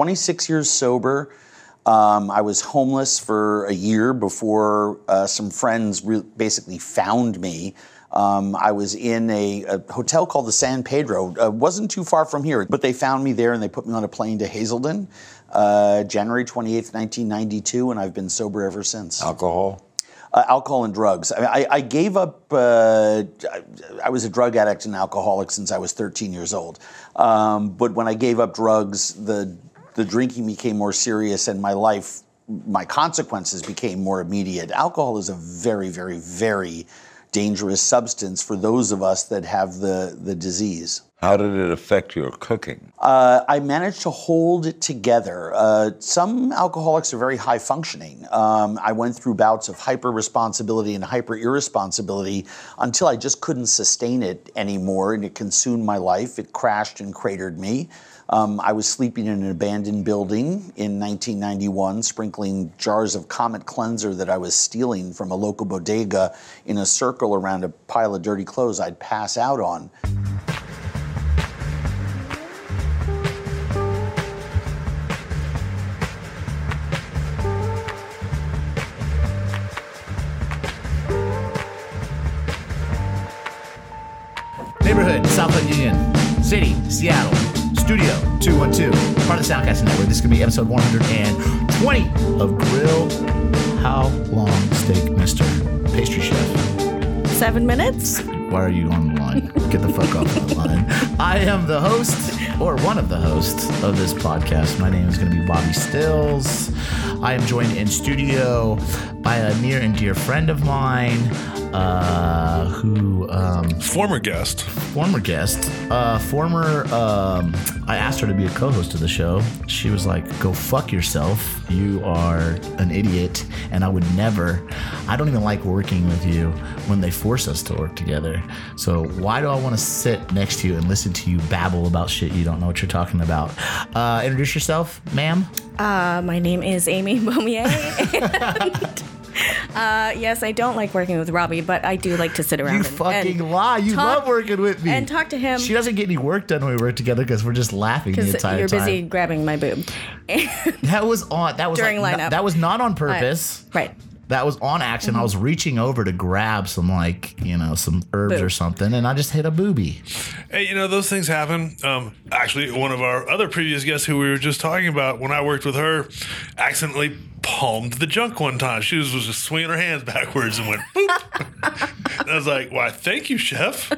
26 years sober. Um, I was homeless for a year before uh, some friends re- basically found me. Um, I was in a, a, hotel called the San Pedro. Uh, wasn't too far from here, but they found me there and they put me on a plane to Hazelden, uh, January 28th, 1992, and I've been sober ever since. Alcohol? Uh, alcohol and drugs. I, I, I gave up. Uh, I was a drug addict and alcoholic since I was 13 years old. Um, but when I gave up drugs, the the drinking became more serious, and my life, my consequences became more immediate. Alcohol is a very, very, very dangerous substance for those of us that have the the disease. How did it affect your cooking? Uh, I managed to hold it together. Uh, some alcoholics are very high functioning. Um, I went through bouts of hyper responsibility and hyper irresponsibility until I just couldn't sustain it anymore and it consumed my life. It crashed and cratered me. Um, I was sleeping in an abandoned building in 1991, sprinkling jars of Comet cleanser that I was stealing from a local bodega in a circle around a pile of dirty clothes I'd pass out on. Neighborhood, South Lake Union, City, Seattle, Studio 212, part of the Soundcasting Network. This is going to be episode 120 of Grill How Long Steak Mister Pastry Chef. Seven minutes? Why are you on the line? Get the fuck off the line. I am the host, or one of the hosts of this podcast. My name is going to be Bobby Stills. I am joined in studio by a near and dear friend of mine, uh, who um, former guest, former guest, uh, former. Um, I asked her to be a co-host of the show. She was like, "Go fuck yourself. You are an idiot." And I would never. I don't even like working with you when they force us to work together. So why do I want to sit next to you and listen to you babble about shit you don't know what you're talking about? Uh, introduce yourself, ma'am. Uh, my name is Amy Beaumier. uh, yes, I don't like working with Robbie, but I do like to sit around. You and, fucking and lie. You talk- love working with me. and talk to him. She doesn't get any work done when we work together because we're just laughing the entire you're time. busy grabbing my boob. That was on. That was During like, lineup. That was not on purpose. right. That was on accident. I was reaching over to grab some like you know some herbs Boob. or something, and I just hit a booby. Hey, you know those things happen. Um, actually, one of our other previous guests who we were just talking about, when I worked with her, accidentally palmed the junk one time. She was, was just swinging her hands backwards and went boop. and I was like, "Why, thank you, chef."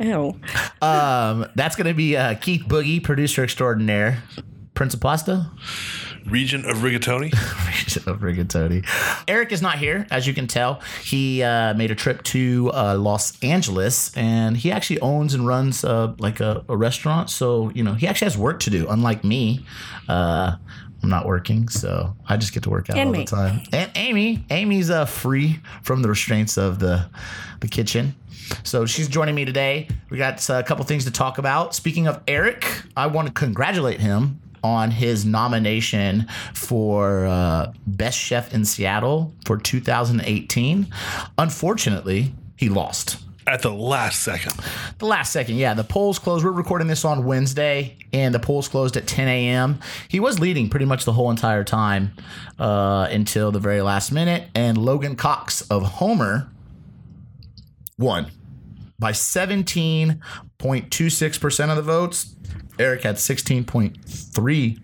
Ew. Um, that's gonna be uh, Keith Boogie, producer extraordinaire, Prince of Pasta. Region of rigatoni. of rigatoni. Eric is not here, as you can tell. He uh, made a trip to uh, Los Angeles, and he actually owns and runs uh, like a, a restaurant. So you know, he actually has work to do. Unlike me, uh, I'm not working, so I just get to work out And all me. the time. And Amy, Amy's uh, free from the restraints of the the kitchen. So she's joining me today. We got uh, a couple things to talk about. Speaking of Eric, I want to congratulate him on his nomination for uh, Best Chef in Seattle for 2018. Unfortunately, he lost. At the last second. The last second, yeah, the polls closed. We're recording this on Wednesday, and the polls closed at 10 a.m. He was leading pretty much the whole entire time uh, until the very last minute, and Logan Cox of Homer won by 17.26% of the votes. Eric had 16.3%.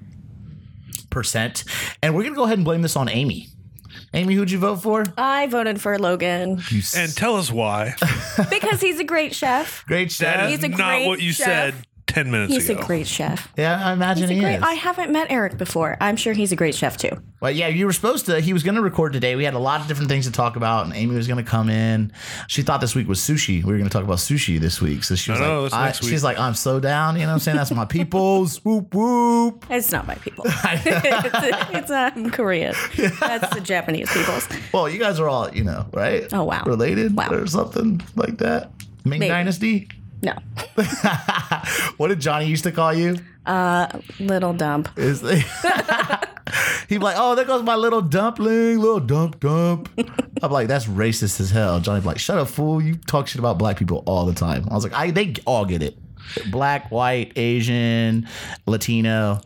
And we're going to go ahead and blame this on Amy. Amy, who'd you vote for? I voted for Logan s- And tell us why. because he's a great chef. great That chef. is He's a not great what you chef. said 10 minutes He's ago. a great chef. Yeah, I imagine He's a he great. is. I haven't met Eric before. I'm sure he's a great chef too. Well, yeah, you were supposed to. He was going to record today. We had a lot of different things to talk about, and Amy was going to come in. She thought this week was sushi. We were going to talk about sushi this week. So she was No, no, like, that's I- next week. she's like, I'm so down. You know what I'm saying? That's my people's. whoop whoop. It's not my people. it's it's um, Korean. That's the Japanese people's. Well, you guys are all, you know, right? Oh, wow. Related Wow. or something like that. Ming Maybe. Dynasty. No, What did Johnny used to call you? Uh, little dump. Is he'd be like, "Oh, there goes my little dumpling, little dump dump." I'm like, "That's racist as hell." Johnny'd be like, "Shut up, fool! You talk shit about black people all the time." I was like, "I they all get it." Black, white, Asian, Latino.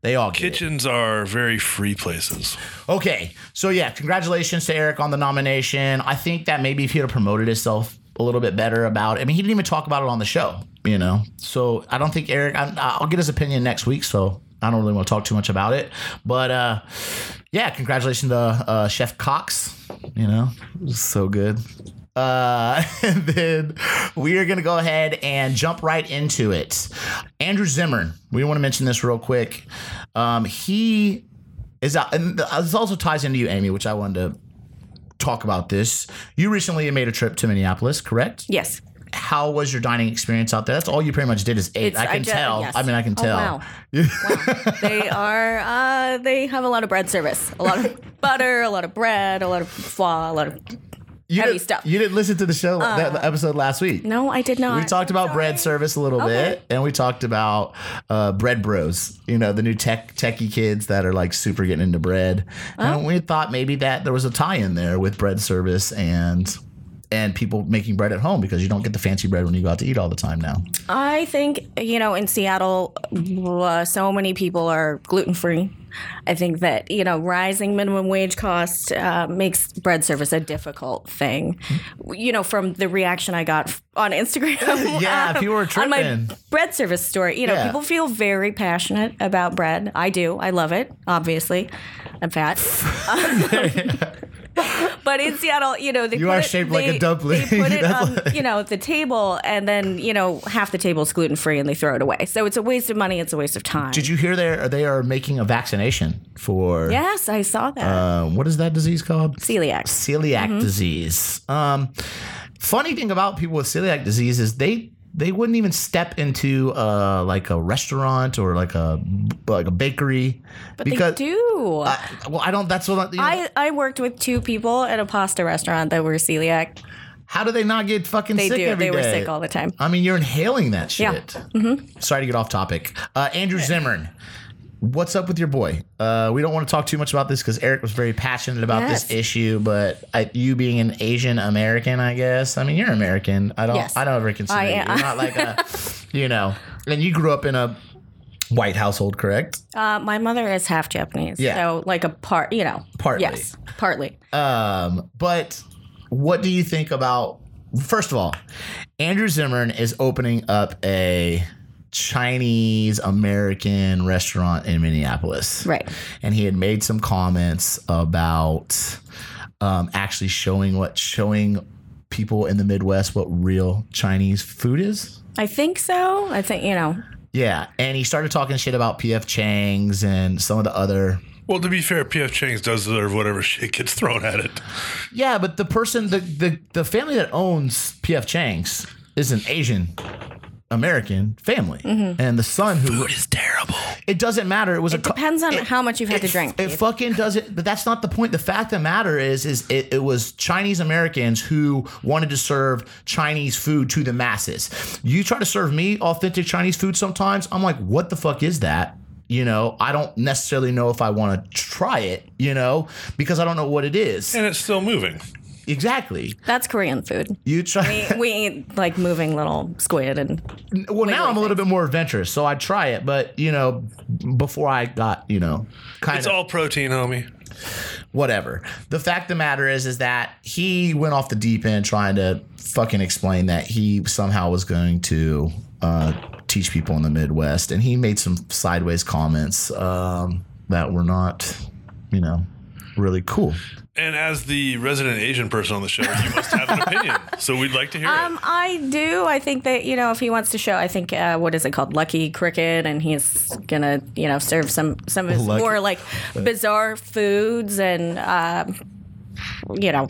They all get it. Kitchens are very free places. Okay, so yeah, congratulations to Eric on the nomination. I think that maybe if he had promoted himself a little bit better about it. I mean, he didn't even talk about it on the show, you know. So I don't think Eric. I, I'll get his opinion next week. So I don't really want to talk too much about it. But uh, yeah, congratulations to uh, Chef Cox. You know, so good. Uh, and then we are going to go ahead and jump right into it. Andrew Zimmern, we want to mention this real quick. Um, he is, uh, and this also ties into you, Amy, which I wanted to talk about this. You recently made a trip to Minneapolis, correct? Yes. How was your dining experience out there? That's all you pretty much did is ate. It's- I can ju- tell. yes. I mean, I can Oh, tell. wow. Wow. they are. Uh, they have a lot of bread service. A lot of butter. A lot of bread. A lot of foie. A lot of. You Heavy didn't, stuff. Uh, You didn't listen to the show, that the episode last week. No, I did not. We talked about bread service a little Okay. bit, and we talked about uh, bread bros. You know, the new tech techie kids that are like super getting into bread. Oh. And we thought maybe that there was a tie in there with bread service and and people making bread at home because you don't get the fancy bread when you go out to eat all the time now. I think you know in Seattle, uh, so many people are gluten free. I think that you know rising minimum wage cost uh, makes bread service a difficult thing. You know, from the reaction I got on Instagram, Yeah, um, people were on my bread service story. You know, Yeah. people feel very passionate about bread. I do. I love it. Obviously, I'm fat. But in Seattle, you know, they You put are it- shaped like a dumpling. They put it on, you know, the table, and then you know, half the table is gluten free, and they throw it away. So it's a waste of money. It's a waste of time. Did you hear they they are making a vaccination for Yes, I saw that. uh, what is that disease called? Celiac. celiac Mm-hmm. disease. Um, funny thing about people with celiac disease is they they wouldn't even step into uh, like a restaurant or like a like a bakery But because they do. I, well I don't that's what I, you know, I, I worked with two people at a pasta restaurant that were celiac. how do they not get fucking They sick do. every They were sick all the time. I mean you're inhaling that shit. Yeah. shit. Sorry to get off topic. Uh, Andrew Zimmern. What's up with your boy? Uh, we don't want to talk too much about this because Eric was very passionate about Yes. this issue. But I, you being an Asian American, I guess. I mean, you're American. I don't. Yes. I don't ever consider I you. am. You're not like a, you know. And you grew up in a white household, correct? Uh, my mother is half Japanese. Yeah. So like a part, you know. Partly. Yes, partly. Um, but what do you think about? First of all, Andrew Zimmern is opening up a Chinese American restaurant in Minneapolis. Right. And he had made some comments about um, actually showing what showing people in the Midwest what real Chinese food is. I think so. I think, you know, Yeah, and he started talking shit about PF Chang's and some of the other Well, to be fair, PF Chang's does deserve whatever shit gets thrown at it. Yeah, but the person, the the, the family that owns PF Chang's is an Asian American family, mm-hmm. and the son who It's terrible. it doesn't matter. It was a it depends on how much you've had it, to drink. It fucking doesn't. But that's not the point. The fact of the matter is, is it, it was Chinese Americans who wanted to serve Chinese food to the masses. You try to serve me authentic Chinese food sometimes. I'm like, what the fuck is that? You know, I don't necessarily know if I want to try it. You know, because I don't know what it is And it's still moving. Exactly. That's Korean food. You try. We, we eat like moving little squid and Well, now I'm a little bit more adventurous, so I try it. But you know, before I got you know, kind of It's of all protein, homie. whatever. The fact of the matter is, is that he went off the deep end trying to fucking explain that he somehow was going to uh, teach people in the Midwest, and he made some sideways comments um, that were not, you know, really cool. And as the resident Asian person on the show, you must have an opinion. So we'd like to hear Um, it. I do. I think that you know, if he wants to show, I think uh, what is it called, Lucky Cricket, and he's gonna you know serve some some of his Lucky- more like bizarre foods and um, you know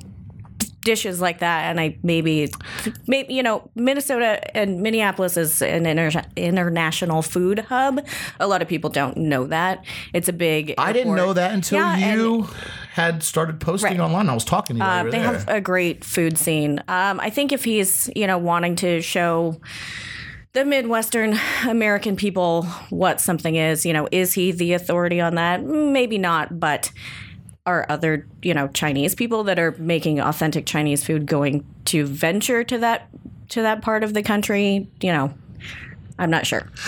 dishes like that. And I maybe maybe you know Minnesota and Minneapolis is an inter- international food hub. A lot of people don't know that. It's a big. I didn't know that until Yeah, and- you had started posting Right. online. I was talking to you Uh, they there. have a great food scene. Um, I think if he's you know wanting to show the Midwestern American people what something is, you know, is he the authority on that? Maybe not, but are other you know Chinese people that are making authentic Chinese food going to venture to that to that part of the country? You know, I'm not sure.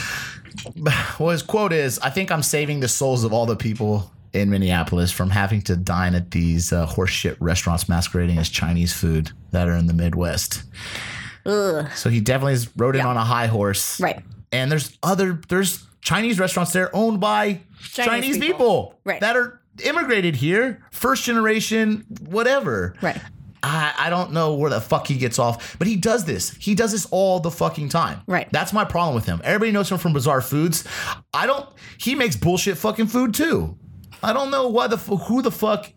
Well, his quote is I think I'm saving the souls of all the people in Minneapolis from having to dine at these uh, horseshit restaurants masquerading as Chinese food that are in the Midwest. Ugh. So he definitely is rode in Yeah. on a high horse. Right. And there's other, there's Chinese restaurants there owned by Chinese, Chinese people, people. Right. that are immigrated here, first generation, whatever. Right. I, I don't know where the fuck he gets off, but he does this. He does this all the fucking time. Right. That's my problem with him. Everybody knows him from Bizarre Foods. I don't. He makes bullshit fucking food too. I don't know why the who the fuck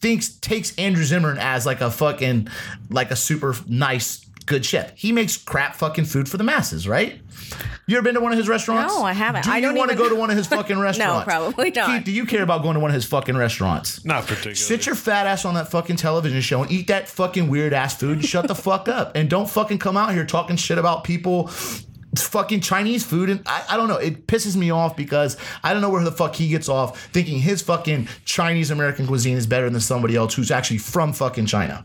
thinks takes Andrew Zimmern as like a fucking like a super nice good chef. He makes crap fucking food for the masses, right? You ever been to one of his restaurants? No, I haven't. Do I you don't want to even- go to one of his fucking restaurants? no, probably not. Keith, do you care about going to one of his fucking restaurants? Not particularly. Sit your fat ass on that fucking television show and eat that fucking weird ass food and shut the fuck up. And don't fucking come out here talking shit about people fucking Chinese food. And I, I don't know. It pisses me off because I don't know where the fuck he gets off thinking his fucking Chinese American cuisine is better than somebody else who's actually from fucking China.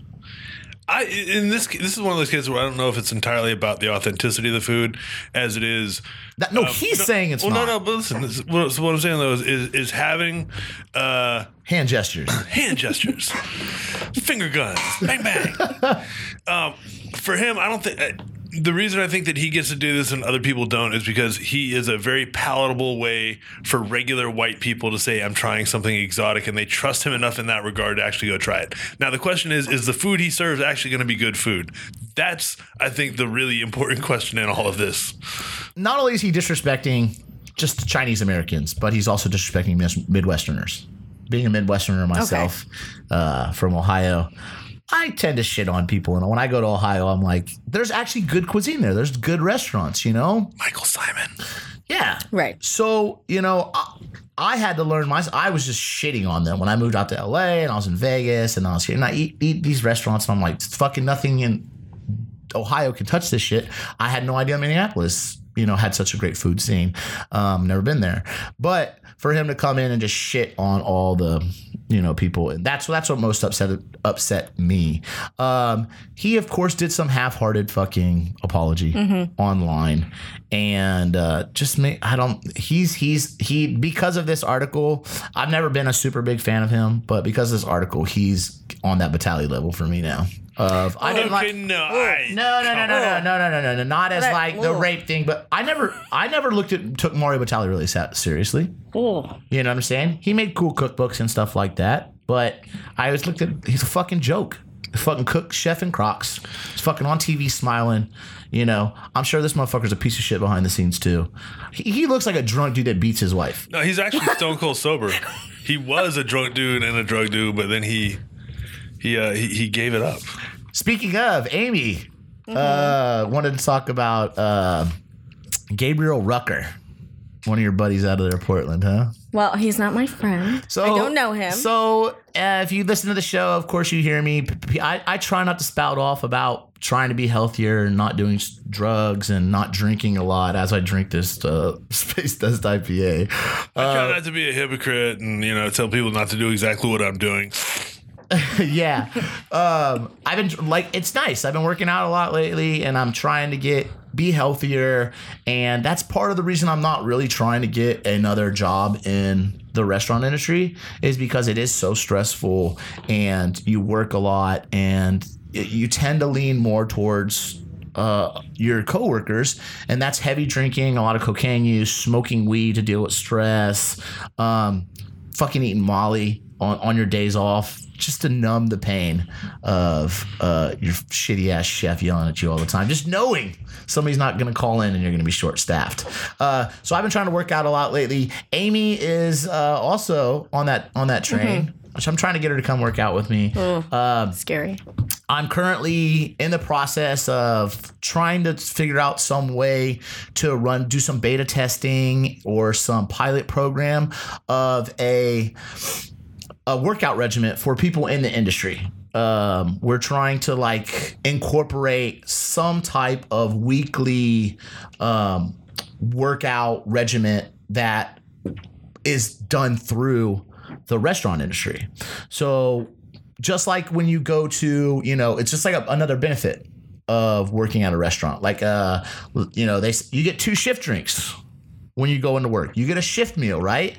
I in this this is one of those cases where I don't know if it's entirely about the authenticity of the food as it is. That, no, he's saying it's well, not. no, no. But listen, this, what, what I'm saying though is is, is having uh, Hand gestures. hand gestures, finger guns, bang bang. um, for him, I don't think. Uh, the reason I think that he gets to do this and other people don't is because he is a very palatable way for regular white people to say, I'm trying something exotic, and they trust him enough in that regard to actually go try it. Now, the question is, is the food he serves actually going to be good food? That's, I think, the really important question in all of this. Not only is he disrespecting just Chinese Americans, but he's also disrespecting Midwesterners. Being a Midwesterner myself uh, from Ohio, I tend to shit on people. And when I go to Ohio, I'm like, there's actually good cuisine there. There's good restaurants, you know? Michael Symon. Yeah. Right. So, you know, I, I had to learn my, I was just shitting on them when I moved out to LA and I was in Vegas and I was here and I eat, eat these restaurants and I'm like, fucking nothing in Ohio can touch this shit. I had no idea Minneapolis, you know, had such a great food scene. Um, never been there. But for him to come in and just shit on all the, you know, people, and that's that's what most upset upset me. Um, he of course did some half-hearted fucking apology online, and uh, just me I don't. He's he's he because of this article. I've never been a super big fan of him, but because of this article, he's on that Batali level for me now. Of I didn't like. no. No, no, no, no, no, no, no, no, no, no, not as like the rape thing, but I never, I never looked at took Mario Batali really seriously. Oh. You know what I'm saying? He made cool cookbooks and stuff like that, but I always looked at he's a fucking joke. Fucking cook, chef, and Crocs. He's fucking on TV smiling. You know, I'm sure this motherfucker's a piece of shit behind the scenes too. He, he looks like a drunk dude that beats his wife. No, he's actually stone cold sober. He was a drunk dude and a drug dude, but then he he uh, he, he gave it up. Speaking of Amy, uh, wanted to talk about uh, Gabriel Rucker, one of your buddies out of there, Portland, huh? Well, he's not my friend. So I don't know him. So uh, if you listen to the show, of course you hear me. P- p- I, I try not to spout off about trying to be healthier and not doing s- drugs and not drinking a lot as I drink this uh, Space Dust IPA. I try not to be a hypocrite and you know tell people not to do exactly what I'm doing. yeah. Um, I've been like, it's nice. I've been working out a lot lately and I'm trying to get, be healthier. And that's part of the reason I'm not really trying to get another job in the restaurant industry is because it is so stressful and you work a lot and you tend to lean more towards uh, your coworkers, and that's heavy drinking, a lot of cocaine use, smoking weed to deal with stress, um, fucking eating Molly on, on your days off, just to numb the pain of uh, your shitty ass chef yelling at you all the time. Just knowing somebody's not going to call in and you're going to be short staffed. Uh, so I've been trying to work out a lot lately. Amy is uh, also on that on that train. Which I'm trying to get her to come work out with me. Scary. I'm currently in the process of trying to figure out some way to run, do some beta testing or some pilot program of a a workout regimen for people in the industry. Um, we're trying to like incorporate some type of weekly um, workout regimen that is done through the restaurant industry. So just like when you go to, you know, it's just like a, another benefit. of working at a restaurant. Like, uh, you know, they you get two shift drinks when you go into work. You get a shift meal, right?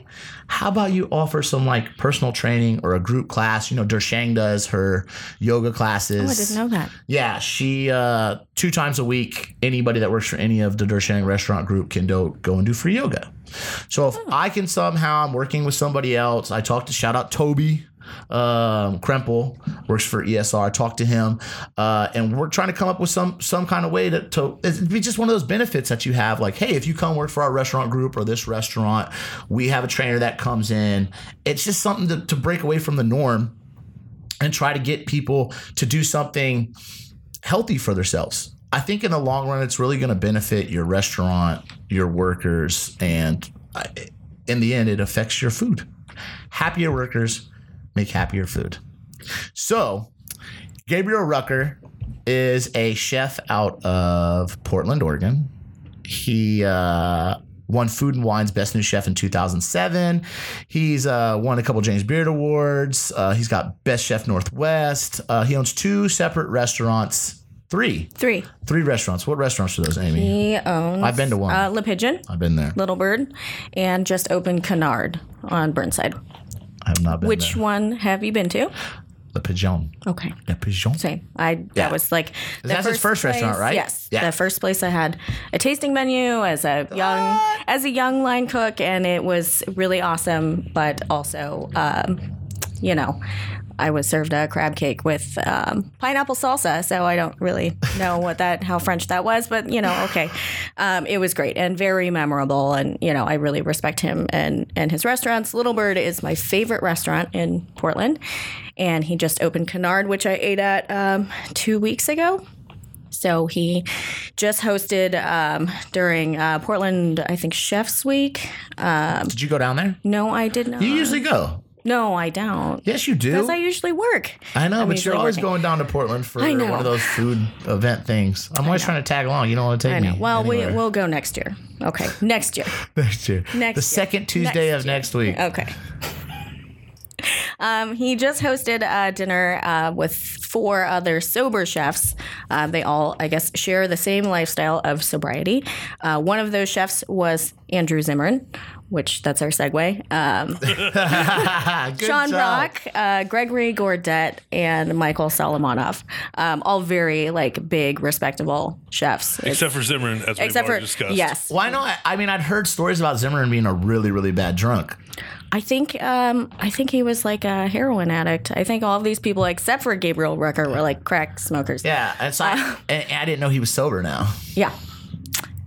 How about you offer some like personal training or a group class? You know, Derschang does her yoga classes. Oh, I didn't know that. Yeah, she uh, two times a week. Anybody that works for any of the Derschang restaurant group can do, go and do free yoga. So if I can somehow, I'm working with somebody else. I talked to shout out Toby um, Krempel works for ESR. I talked to him, uh, and we're trying to come up with some some kind of way to, to it'd be just one of those benefits that you have. Like, hey, if you come work for our restaurant group or this restaurant, we have a trainer that comes in. It's just something to, to break away from the norm and try to get people to do something healthy for themselves. I think in the long run, it's really going to benefit your restaurant, your workers, and in the end, it affects your food. Happier workers make happier food. So, Gabriel Rucker is a chef out of Portland, Oregon. He uh, won Food and Wine's Best New Chef in 2007. He's uh, won a couple James Beard Awards. Uh, he's got Best Chef Northwest. Uh, he owns two separate restaurants. Three. Three. Three restaurants. What restaurants are those, Amy? He owns. I've been to one. Uh, Le Pigeon, I've been there. Little Bird, and just opened Canard on Burnside. I have not been Which there. one have you been to? The Pigeon. Okay. The Pigeon. Same. I Yeah. that was like the That's his first restaurant, right? Yes. Yeah. The first place I had a tasting menu as a young as a young line cook, and it was really awesome. But also, um, you know, I was served a crab cake with um, pineapple salsa, so I don't really know what that how French that was, but you know, okay, um, it was great and very memorable, and you know, I really respect him and and his restaurants. Little Bird is my favorite restaurant in Portland, and he just opened Canard, which I ate at um, two weeks ago. So he just hosted um, during uh, Portland, I think Chef's Week. Did you go down there? No, I did not. You usually go. No, I don't. Yes, you do. Because I usually work. I know, I'm but you're always working. going down to Portland for one of those food event things. I'm always trying to tag along. You don't want to take I know. me. Well, we we'll go next year. Okay, next year. next year. Next the year. second Tuesday Next of year. next week. Okay. Um, he just hosted a dinner uh, with four other sober chefs. Uh, they all, I guess, share the same lifestyle of sobriety. Uh, one of those chefs was Andrew Zimmern, which that's our segue. Um, Sean job. Brock, uh, Gregory Gourdet, and Michael Solomonov. Um, all very like big, respectable chefs. Except for Zimmerman, as we've Except for already discussed. yes, Why not? I mean, I'd heard stories about Zimmerman being a really, really bad drunk. I think um, I think he was like a heroin addict. I think all of these people, except for Gabriel Rucker, were like crack smokers. Yeah, and so Uh. I, and I didn't know he was sober now. Yeah.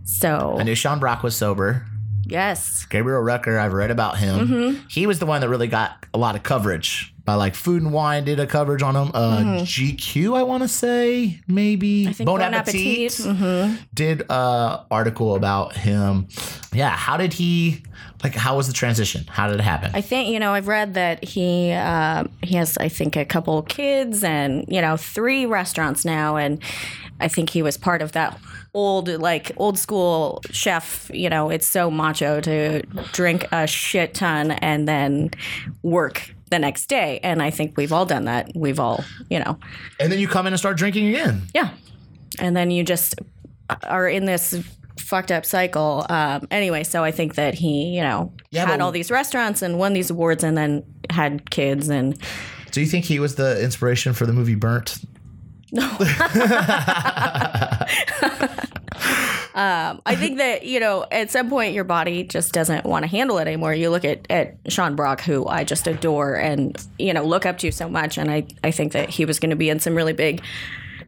So I knew Sean Brock was sober. Yes, Gabriel Rucker, I've read about him. Mm-hmm. He was the one that really got a lot of coverage. By like Food and Wine did a coverage on him. Uh, GQ, I want to say maybe. Mm-hmm. I think Bon Bon Appetit, Appetit. Mm-hmm. did a article about him. Yeah, how did he? Like, how was the transition? How did it happen? I think you know I've read that he um, he has I think a couple kids and you know three restaurants now, and I think he was part of that old like old school chef. You know, it's so macho to drink a shit ton and then work the next day, and I think we've all done that. We've all you know and then you come in and start drinking again. Yeah. And then you just are in this fucked up cycle. Um, anyway, so I think that he, you know, Yeah, had all these restaurants and won these awards and then had kids and Do you think he was the inspiration for the movie Burnt? Um, I think that, you know, at some point your body just doesn't want to handle it anymore. You look at, at Sean Brock, who I just adore and, you know, look up to so much. And I, I think that he was going to be in some really big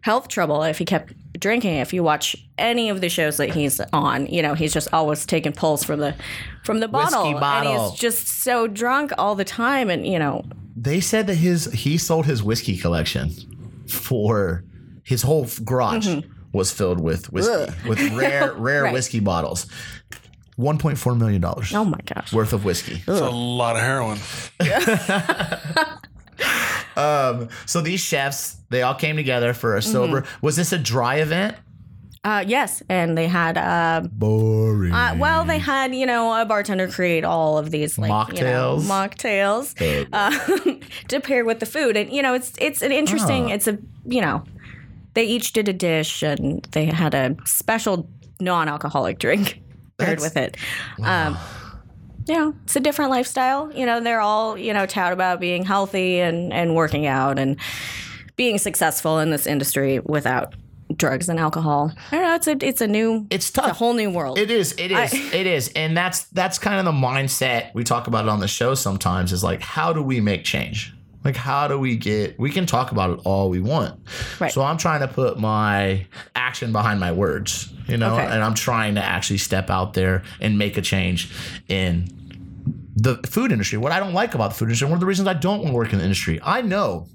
health trouble if he kept drinking. If you watch any of the shows that he's on, you know, he's just always taking pulls from the from the bottle. bottle. And he's just so drunk all the time and, you know, They said that his he sold his whiskey collection for his whole garage Mm-hmm. was filled with whiskey with rare rare Right. whiskey bottles. 1.4 million dollars oh my gosh. worth of whiskey. It's a lot of heroin. um, So these chefs, they all came together for a sober. Mm-hmm. Was this a dry event? Uh, yes, and they had uh, Boring. Uh, well, they had, you know, a bartender create all of these like you know, Mocktails. mocktails uh, to pair with the food, and you know, it's it's an interesting, Ah. it's a you know, they each did a dish and they had a special non-alcoholic drink paired That's- with it. Um, you know, it's a different lifestyle. You know, they're all you know tout about being healthy and and working out and being successful in this industry without drugs and alcohol. I don't know. It's a it's a new It's a tough. whole new world. It is. It is. it is. And that's that's kind of the mindset we talk about it on the show sometimes is like how do we make change? Like how do we get we can talk about it all we want. Right. So I'm trying to put my action behind my words, you know, Okay. and I'm trying to actually step out there and make a change in the food industry. What I don't like about the food industry, one of the reasons I don't want to work in the industry. I know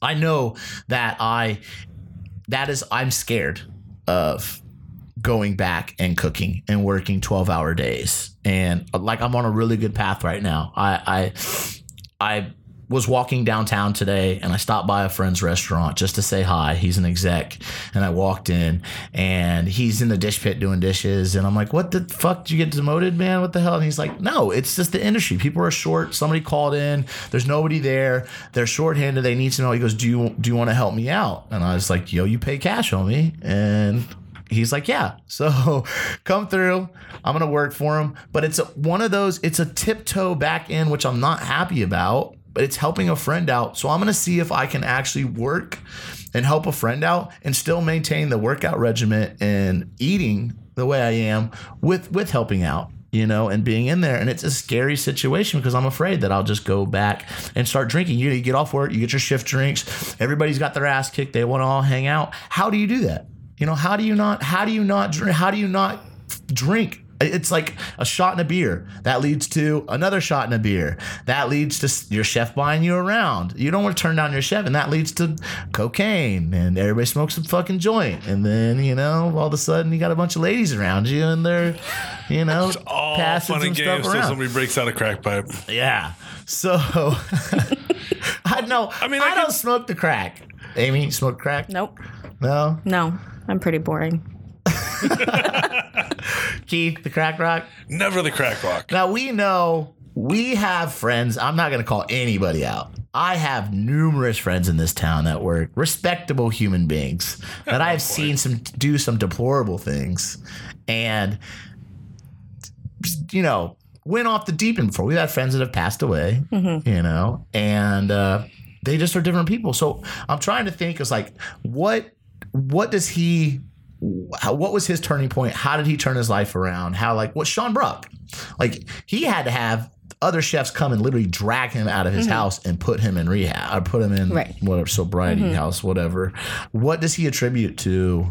I know that I that is I'm scared of going back and cooking and working 12 hour days. And uh, like i'm on a really good path right now. I i i was walking downtown today and i stopped by a friend's restaurant just to say hi. He's an exec and i walked in and he's in the dish pit doing dishes and i'm like what the fuck? Did you get demoted man? What the hell? And he's like no it's just the industry. People are short. Somebody called in. There's nobody there. They're shorthanded. They need to know. He goes do you do you want to help me out? And i was like yo you pay cash on me and he's like, yeah. So come through. I'm gonna work for him. But it's a, one of those. It's a tiptoe back in, which I'm not happy about. But it's helping a friend out. So I'm gonna see if I can actually work and help a friend out and still maintain the workout regimen and eating the way I am with with helping out. You know, and being in there, and it's a scary situation because I'm afraid that I'll just go back and start drinking. You, you get off work, you get your shift drinks. Everybody's got their ass kicked. They want to all hang out. How do you do that? You know, how do you not? How do you not? How do you not drink? It's like a shot in a beer that leads to another shot in a beer that leads to your chef buying you around. You don't want to turn down your chef, and that leads to cocaine, and everybody smokes some fucking joint, and then you know all of a sudden you got a bunch of ladies around you, and they're you know All passing fun and stuff games until around. somebody breaks out a crack pipe. Yeah. So I know. I I mean, mean, I, I don't can- smoke the crack. Amy, you smoke crack? nope. No. No, I'm pretty boring. Keith, the crack rock. Never the crack rock. Now we know we have friends. I'm not going to call anybody out. I have numerous friends in this town that work respectable human beings that I have seen some do some deplorable things, and you know went off the deep end before. We've had friends that have passed away, you know, and uh, they just are different people. So I'm trying to think is like what what does he how, what was his turning point? How did he turn his life around? How like what Sean Brock? Like he had to have other chefs come and literally drag him out of his house and put him in rehab or put him in Right. whatever sobriety house, whatever. What does he attribute to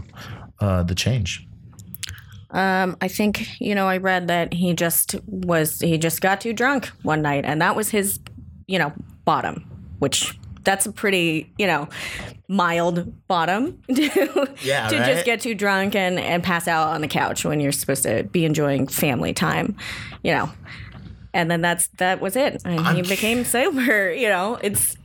uh, the change? Um, I think you know I read that he just was he just got too drunk one night, and that was his you know bottom, which that's a pretty you know mild bottom to, Yeah, to right? just get too drunk and and pass out on the couch when you're supposed to be enjoying family time, you know. And then that's that was it, and he I'm- became sober. You know, it's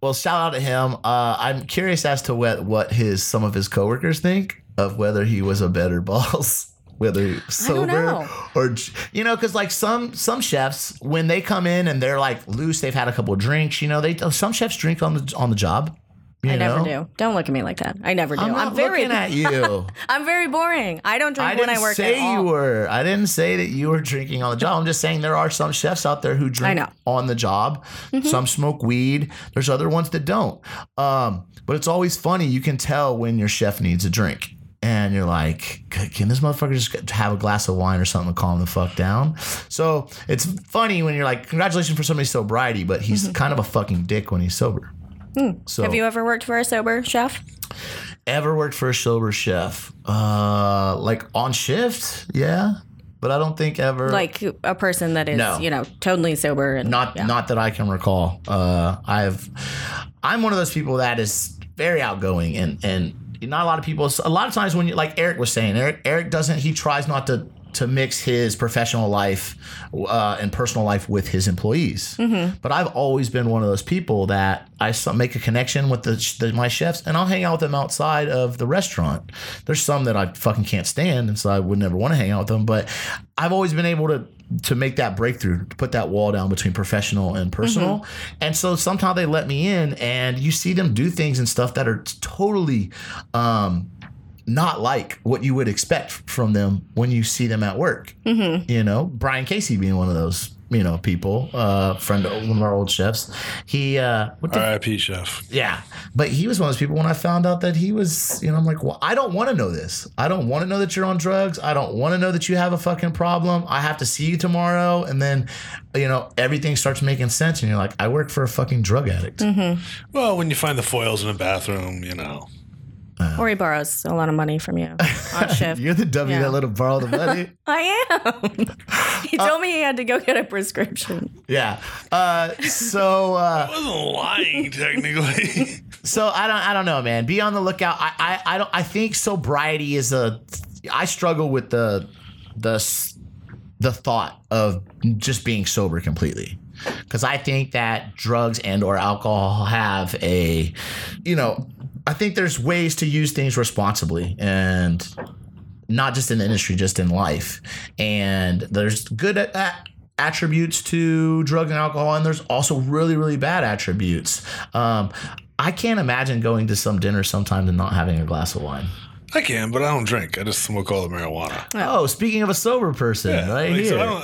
Well, shout out to him. Uh, I'm curious as to what what his some of his coworkers think of whether he was a better boss, whether sober or you know, because like some some chefs when they come in and they're like loose, they've had a couple of drinks. You know, they some chefs drink on the on the job. I never know? do. Don't look at me like that. I never do. I'm not very looking at you. I'm very boring. I don't drink I when didn't I work say at all. you were. I didn't say that you were drinking on the job. I'm just saying there are some chefs out there who drink on the job. Mm-hmm. Some smoke weed. There's other ones that don't. Um, but it's always funny. You can tell when your chef needs a drink. And you're like, can this motherfucker just have a glass of wine or something to calm the fuck down? So it's funny when you're like, congratulations for somebody's sobriety, but he's kind of a fucking dick when he's sober. So Mm-hmm. Have you ever worked for a sober chef? ever worked for a sober chef? Uh, like on shift, yeah, but I don't think ever. Like a person that is, No. you know, totally sober and not yeah. not that I can recall. Uh, I've I'm one of those people that is very outgoing and and not a lot of people. A lot of times when you like Eric was saying, Eric Eric doesn't he tries not to to mix his professional life uh, and personal life with his employees. But I've always been one of those people that I make a connection with the, the my chefs and I'll hang out with them outside of the restaurant. There's some that I fucking can't stand, and so I would never want to hang out with them. But I've always been able to to make that breakthrough, to put that wall down between professional and personal. And so sometimes they let me in, and you see them do things and stuff that are totally um, not like what you would expect from them when you see them at work. You know, Brian Casey being one of those. You know, people, uh, friend, of one of our old chefs. He, uh, what the R.I.P. Chef. yeah, but he was one of those people when I found out that he was, you know, I'm like, well, I don't want to know this. I don't want to know that you're on drugs. I don't want to know that you have a fucking problem. I have to see you tomorrow. And then, you know, everything starts making sense. And you're like, I work for a fucking drug addict. Well, when you find the foils in the bathroom, you know. Or he borrows a lot of money from you on shift. You're the W Yeah. that let him borrow the money. I am. he told me he had to go get a prescription. yeah. Uh, so, uh, I wasn't lying technically. So I don't I don't know, man. Be on the lookout. I I, I don't I think sobriety is a I struggle with the the the thought of just being sober completely. Cuz I think that drugs and or alcohol have a you know, I think there's ways to use things responsibly and not just in the industry, just in life. And there's good a- a- attributes to drug and alcohol, and there's also really, really bad attributes. Um, I can't imagine going to some dinner sometime and not having a glass of wine. I can, but I don't drink. I just smoke all the marijuana. Oh, speaking of a sober person, right Like, here. so I don't,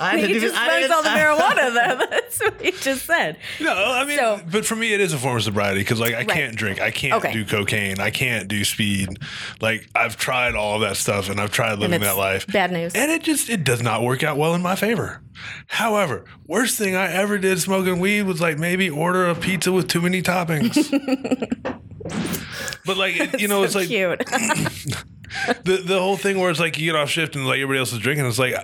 I, I he didn't just even- smokes all the marijuana, though. That's what he just said. no, I mean, So- but for me, it is a form of sobriety because, like, I can't drink, I can't Okay. do cocaine, I can't do speed. Like, I've tried all of that stuff, and I've tried living it's that life. bad news. and it just it does not work out well in my favor. However, worst thing I ever did smoking weed was like maybe order a pizza with too many toppings. But like, you know, it's like cute. the the whole thing where it's like you get off shift and like everybody else is drinking. It's like.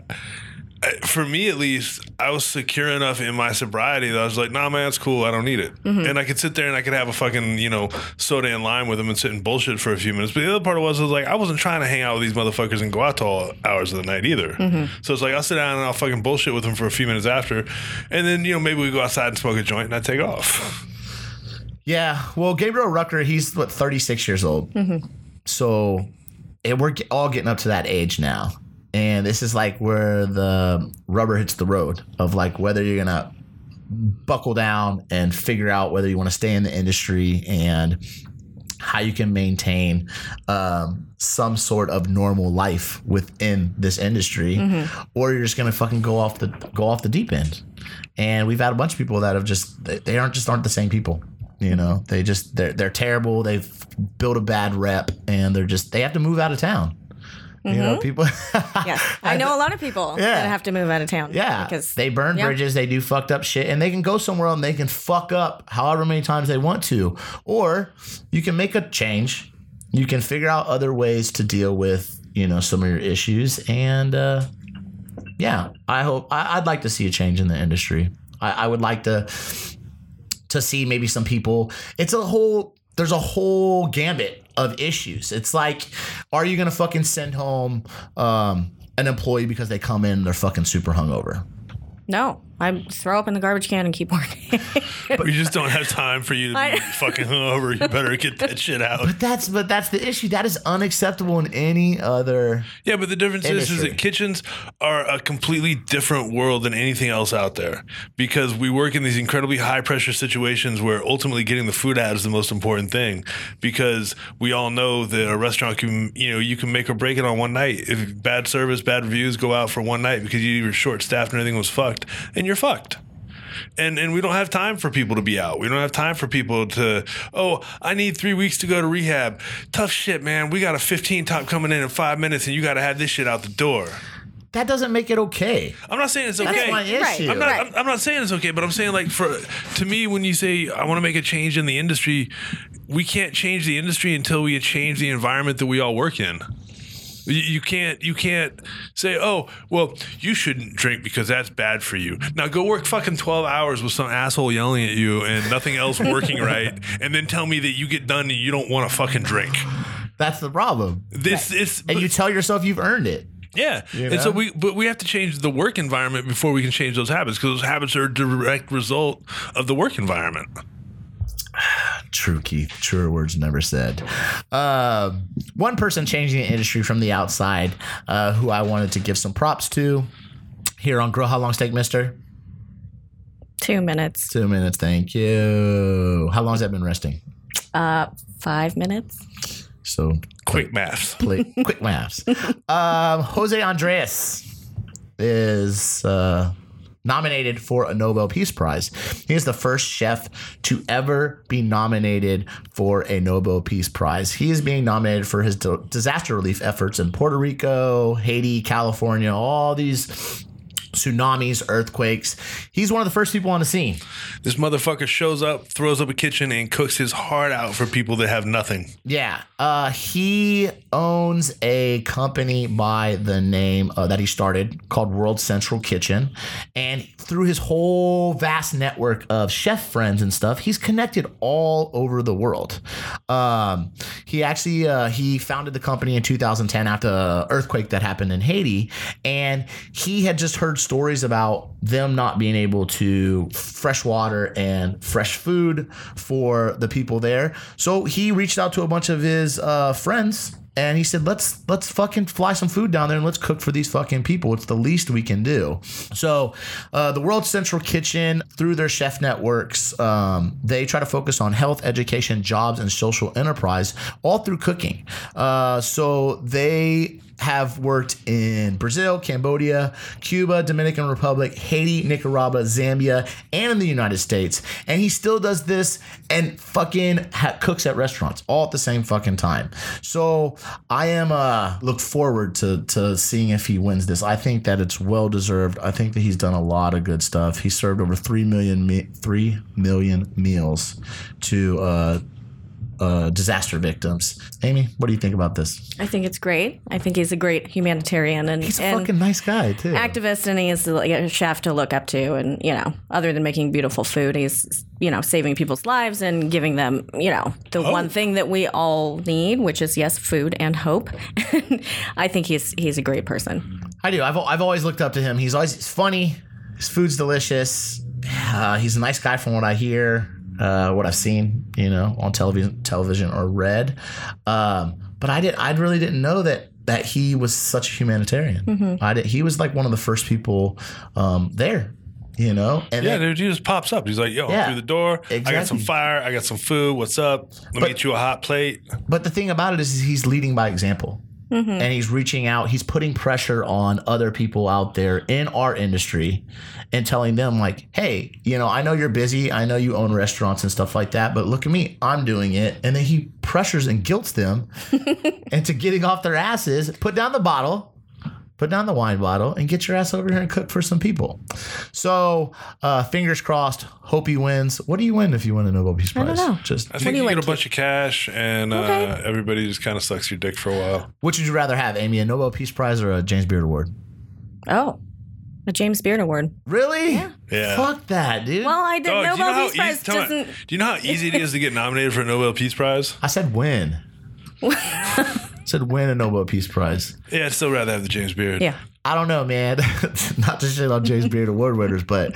For me, at least, I was secure enough in my sobriety that I was like, "Nah, man, it's cool. I don't need it." Mm-hmm. And I could sit there and I could have a fucking, you know, soda in line with them and sit and bullshit for a few minutes. But the other part was, was like, I wasn't trying to hang out with these motherfuckers and go out till all hours of the night either. Mm-hmm. So it's like I'll sit down and I'll fucking bullshit with them for a few minutes after, and then you know maybe we go outside and smoke a joint and I take off. Yeah. Well, Gabriel Rucker, he's what 36 years old. So and we're all getting up to that age now. And this is like where the rubber hits the road of like whether you're going to buckle down and figure out whether you want to stay in the industry and how you can maintain um, some sort of normal life within this industry, or you're just gonna fucking go off the go off the deep end. And we've had a bunch of people that have just they aren't just aren't the same people. You know, they just they're they're terrible. They've built a bad rep, and they're just they have to move out of town. You know, people. yeah, I know a lot of people Yeah. that have to move out of town. Yeah, because they burn yeah. bridges, they do fucked up shit, and they can go somewhere else and they can fuck up however many times they want to. Or you can make a change. You can figure out other ways to deal with you know some of your issues, and uh, yeah, I hope I, I'd like to see a change in the industry. I, I would like to to see maybe some people. It's a whole. There's a whole gambit of issues. It's like, are you gonna fucking send home um, an employee because they come in and they're fucking super hungover? No, I throw up in the garbage can and keep working. but we just don't have time for you to be I- fucking hungover. You better get that shit out. But that's but that's the issue. That is unacceptable in any other. Yeah, but the difference is, is that kitchens are a completely different world than anything else out there because we work in these incredibly high pressure situations where ultimately getting the food out is the most important thing because we all know that a restaurant can, you know, you can make or break it on one night. If bad service, bad reviews go out for one night because you were short staffed and everything was fucked, and you're fucked and and we don't have time for people to be out. We don't have time for people to. Oh, I need three weeks to go to rehab. Tough shit, man. We got a 15 top coming in in five minutes, and you got to have this shit out the door. That doesn't make it okay. I'm not saying it's okay. That's my issue. I'm not, Right. I'm, I'm not saying it's okay, but I'm saying like for to me when you say I want to make a change in the industry, we can't change the industry until we change the environment that we all work in. You, can't you can't say oh well you shouldn't drink because that's bad for you. Now go work fucking 12 hours with some asshole yelling at you and nothing else working right, and then tell me that you get done and you don't want to fucking drink. That's the problem. This is And you tell yourself you've earned it. Yeah, You and so we, but we have to change the work environment before we can change those habits because those habits are a direct result of the work environment. True, Keith. Truer words never said. Uh, one person changing the industry from the outside, uh, who I wanted to give some props to here on Grill How Long Steak Mister. Two minutes. Two minutes, thank you. How long has that been resting? Uh, five minutes. So Quick math. play, quick maths. Um, Jose Andres is uh, nominated for a Nobel Peace Prize. He is the first chef to ever be nominated for a Nobel Peace Prize. He is being nominated for his disaster relief efforts in Puerto Rico, Haiti, California, all these tsunamis, earthquakes. He's one of the first people on the scene. This motherfucker shows up, throws up a kitchen, and cooks his heart out for people that have nothing. Yeah, uh, he owns a company by the name uh, that he started called World Central Kitchen, and through his whole vast network of chef friends and stuff, he's connected all over the world. Um, he actually uh, he founded the company in 2010 after the earthquake that happened in Haiti, and he had just heard stories about them not being able to fresh water and fresh food for the people there. So he reached out to a bunch of his uh, friends and he said, "Let's let's fucking fly some food down there and let's cook for these fucking people. It's the least we can do." So, uh, the World Central Kitchen, through their chef networks, um, they try to focus on health, education, jobs, and social enterprise, all through cooking. Uh, so they have worked in Brazil, Cambodia, Cuba, Dominican Republic, Haiti, Nicaragua, Zambia, and in the United States. And he still does this and fucking ha- cooks at restaurants all at the same fucking time. So I am uh look forward to to seeing if he wins this. I think that it's well deserved. I think that he's done a lot of good stuff. He served over three million me- three million meals to uh uh, disaster victims. Amy, what do you think about this? I think it's great. I think he's a great humanitarian and, He's a and fucking nice guy too. activist, and he's like a chef to look up to. And you know, other than making beautiful food, he's you know saving people's lives and giving them you know the one thing that we all need, which is yes, food and hope. I think he's he's a great person. I do. I've, I've always looked up to him. He's always he's funny. His food's delicious. Uh, he's a nice guy from what I hear, uh, what I've seen, you know, on television, television or read. Um, but I did. I really didn't know that that he was such a humanitarian. I did. He was like one of the first people um, there. You know, and Yeah, then- dude, he just pops up. He's like, "Yo, Yeah, through the door. I got some fire. I got some food. What's up? Let me get you a hot plate." But the thing about it is, he's leading by example. Mm-hmm. And he's reaching out, he's putting pressure on other people out there in our industry and telling them, like, hey, you know, I know you're busy. I know you own restaurants and stuff like that, but look at me, I'm doing it. And then he pressures and guilts them into getting off their asses, put down the bottle, put down the wine bottle, and get your ass over here and cook for some people. So, uh, fingers crossed, hope he wins. What do you win if you win a Nobel Peace Prize? I don't know. Just I do think you you, get like a bunch of cash, and Okay. uh, everybody just kind of sucks your dick for a while. Which would you rather have, Amy, a Nobel Peace Prize or a James Beard Award? Oh, a James Beard Award. Really? Yeah. Fuck that, dude. Well, I did Dog, do you know Nobel how Peace Prize easy, tell me, doesn't. do you know how easy it is to get nominated for a Nobel Peace Prize? I said win. I said win a Nobel Peace Prize. Yeah, I'd still rather have the James Beard. Yeah. I don't know, man. Not to shit on James Beard Award winners, but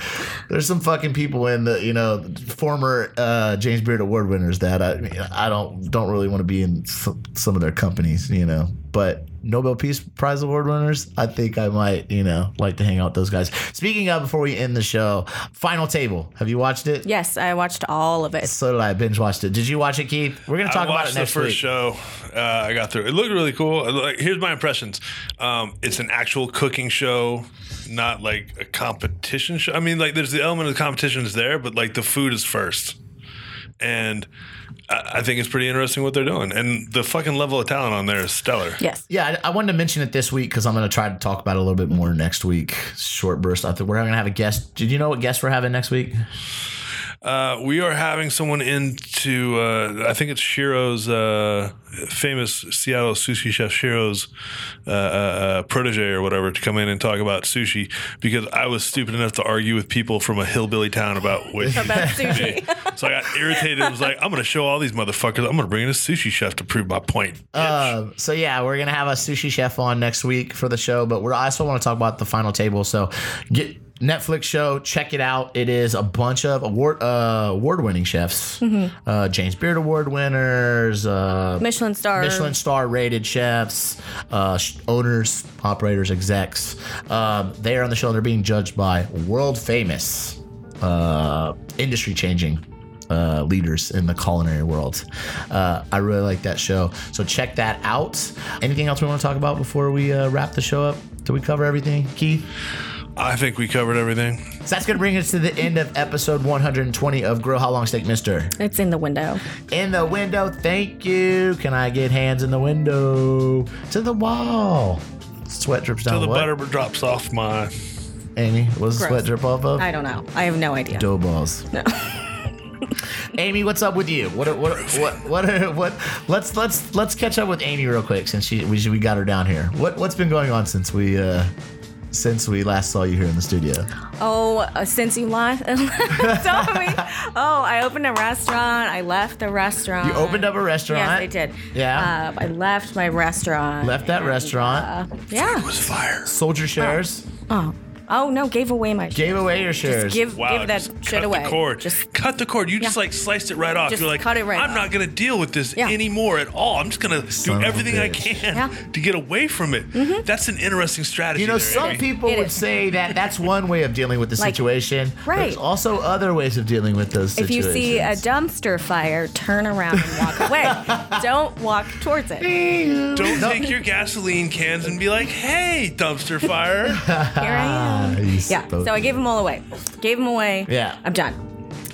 there's some fucking people in the, you know, former uh, James Beard Award winners that I, I don't don't really want to be in s- some of their companies, you know. But Nobel Peace Prize award winners, I think I might, you know, like to hang out with those guys. Speaking of, before we end the show, Final Table. Have you watched it? Yes, I watched all of it. So did I. Binge watched it. Did you watch it, Keith? We're gonna talk about it next the first week. show. Uh, I got through. It looked really cool. Like, here's my impressions. Um, it's an actual cooking show, not like a competition show. I mean, like there's the element of the competition is there, but like the food is first. And I, I think it's pretty interesting what they're doing. And the fucking level of talent on there is stellar. Yes. Yeah, I, I wanted to mention it this week because I'm going to try to talk about it a little bit more next week. Short burst. I think we're going to have a guest. Did you know what guest we're having next week? Uh, we are having someone into, uh, I think it's Shiro's uh, famous Seattle sushi chef Shiro's uh, uh, protege or whatever to come in and talk about sushi because I was stupid enough to argue with people from a hillbilly town about what About sushi. So I got irritated and was like, I'm going to show all these motherfuckers. I'm going to bring in a sushi chef to prove my point. Uh, so yeah, we're gonna have a sushi chef on next week for the show, but we're I also want to talk about the final table. So get Netflix show, check it out. It is a bunch of award uh, award winning chefs, uh, James Beard Award winners, uh, Michelin star. Michelin star rated chefs, uh, owners, operators, execs. Um, they are on the show. They're being judged by world famous, uh, industry changing. Uh, leaders in the culinary world. Uh, I really like that show. So check that out. Anything else we want to talk about before we uh, wrap the show up? Did we cover everything, Keith? I think we covered everything. So that's going to bring us to the end of episode 120 of Grill How Long Steak Mister. It's in the window. In the window, thank you. Can I get hands in the window? To the wall. Sweat drips down So the what? butter drops off my. Amy, what's the Gross. sweat drip off of? I don't know. I have no idea. Dough balls. No. Amy, what's up with you? What what what what what? Let's let's let's catch up with Amy real quick since she we, we got her down here. What what's been going on since we uh since we last saw you here in the studio? Oh, uh, since you last saw me. Oh, I opened a restaurant. I left the restaurant. You opened up a restaurant. Yes, I did. Yeah. Uh, I left my restaurant. Left that and, restaurant. uh, yeah. It was fire. Soldier shares. Oh. Oh no, gave away my. Gave away your shares. Just give Wow, give that just shit cut away. the cord. Just cut the cord. You just Yeah. like sliced it right off. Just You're like, cut it right I'm off. not gonna deal with this Yeah. anymore at all. I'm just gonna Son of do a everything I bitch. can Yeah. Mm-hmm. to get away from it. That's an interesting strategy. You know, there, some Amy. people It would is. say that that's one way of dealing with the Like, situation. right. There's also other ways of dealing with those if you situations. see a dumpster fire, turn around and walk away. Don't walk towards it. Here Don't take your gasoline cans and be like, "Hey, dumpster fire." I You Yeah. So I gave them all away. Gave them away. Yeah. I'm done.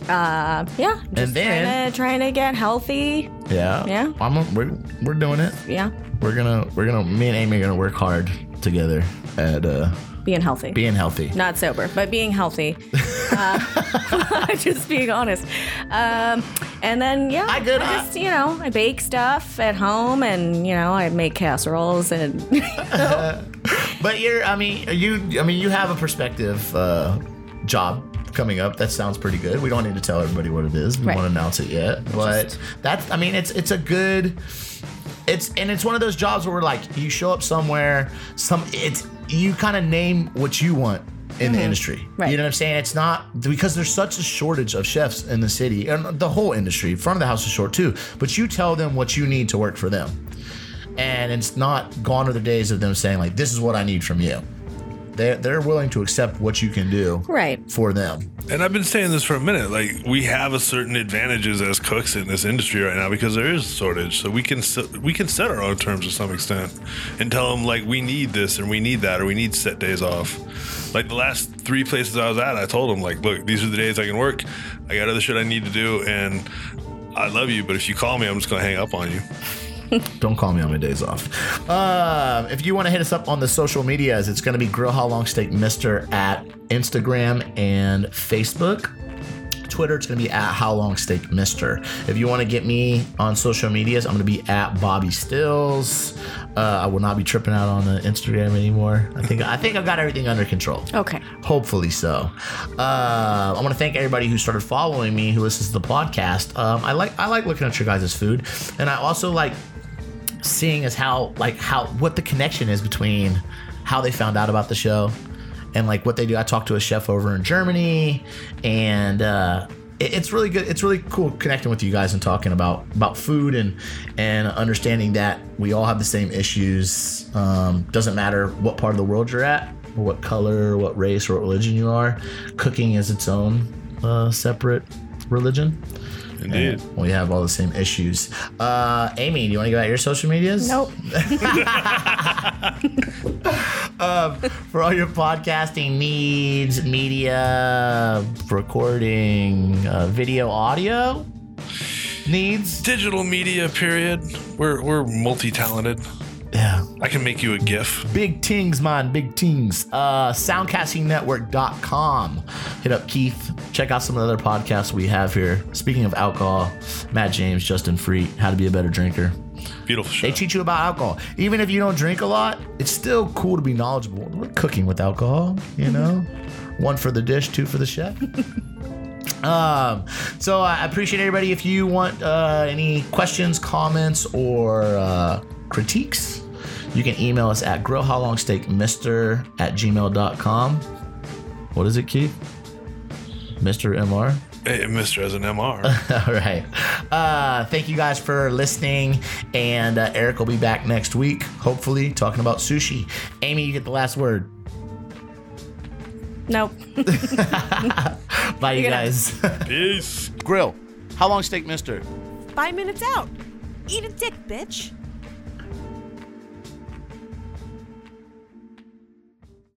Uh, yeah. Just then- trying to, trying to get healthy. yeah, Yeah. I'm, we're, we're doing it. Yeah. We're gonna we're gonna me and Amy are gonna work hard together at uh, Being healthy. being healthy. not sober, but being healthy. Uh, just being honest. Um, and then yeah, I good- I just you know I bake stuff at home, and you know I make casseroles, and But you're, I mean, you, I mean, you have a perspective uh, job coming up. That sounds pretty good. We don't need to tell everybody what it is. We Right. won't announce it yet, but that's, I mean, it's it's a good. It's and it's one of those jobs where we're like, you show up somewhere, some it's you kind of name what you want in the industry. Mm-hmm. Right. You know what I'm saying? It's not because there's such a shortage of chefs in the city and the whole industry. Front of the house is short too. But you tell them what you need to work for them and it's not gone are the days of them saying like this is what i need from you they're, they're willing to accept what you can do right. for them And I've been saying this for a minute. Like we have a certain advantages as cooks in this industry right now because there is a shortage. So we can we can set our own terms to some extent and tell them like we need this and we need that or we need set days off. Like the last three places I was at, I told them like, look, these are the days I can work. I got other shit I need to do, and I love you, but if you call me, I'm just gonna hang up on you. don't call me on my days off um, if you want to hit us up on the social medias it's going to be grill how long steak mister at instagram and facebook Twitter, it's going to be at How Long Steak Mister. If you want to get me on social medias, I'm going to be at Bobby Stills. Uh, I will not be tripping out on the Instagram anymore. I think I think I've got everything under control. Okay. Hopefully so. Uh, I want to thank everybody who started following me, who listens to the podcast. Um, I like I like looking at your guys' food, and I also like seeing as how like how what the connection is between how they found out about the show and like what they do. I talked to a chef over in Germany, and uh, it- it's really good. It's really cool connecting with you guys and talking about about food and and understanding that we all have the same issues. Um, doesn't matter what part of the world you're at, or what color, what race, or what religion you are. Cooking is its own uh, separate religion. Indeed. We have all the same issues. Uh, Amy, do you want to go out your social medias? Nope. for all your podcasting needs, media, recording, uh, video, audio needs. Digital media, period. We're we're multi talented. I can make you a GIF. Big tings, man. Big tings. Uh, soundcastingnetwork.com. Hit up Keith. check out some of the other podcasts we have here. Speaking of alcohol, Matt James, Justin Free, How to Be a Better Drinker. Beautiful show. They teach you about alcohol. Even if you don't drink a lot, it's still cool to be knowledgeable. We're cooking with alcohol, you know? One for the dish, two for the chef. Um, so I appreciate everybody. If you want uh, any questions, comments, or uh, critiques, you can email us at grillhowlongsteakmister at gmail.com. What is it, Keith? Mr. MR? Hey, Mr. as an MR. All right. Uh, thank you guys for listening. And uh, Eric will be back next week, hopefully, talking about sushi. Amy, you get the last word. Nope. Bye, you guys. Peace. Grill. How long steak, mister? Five minutes out. Eat a dick, bitch.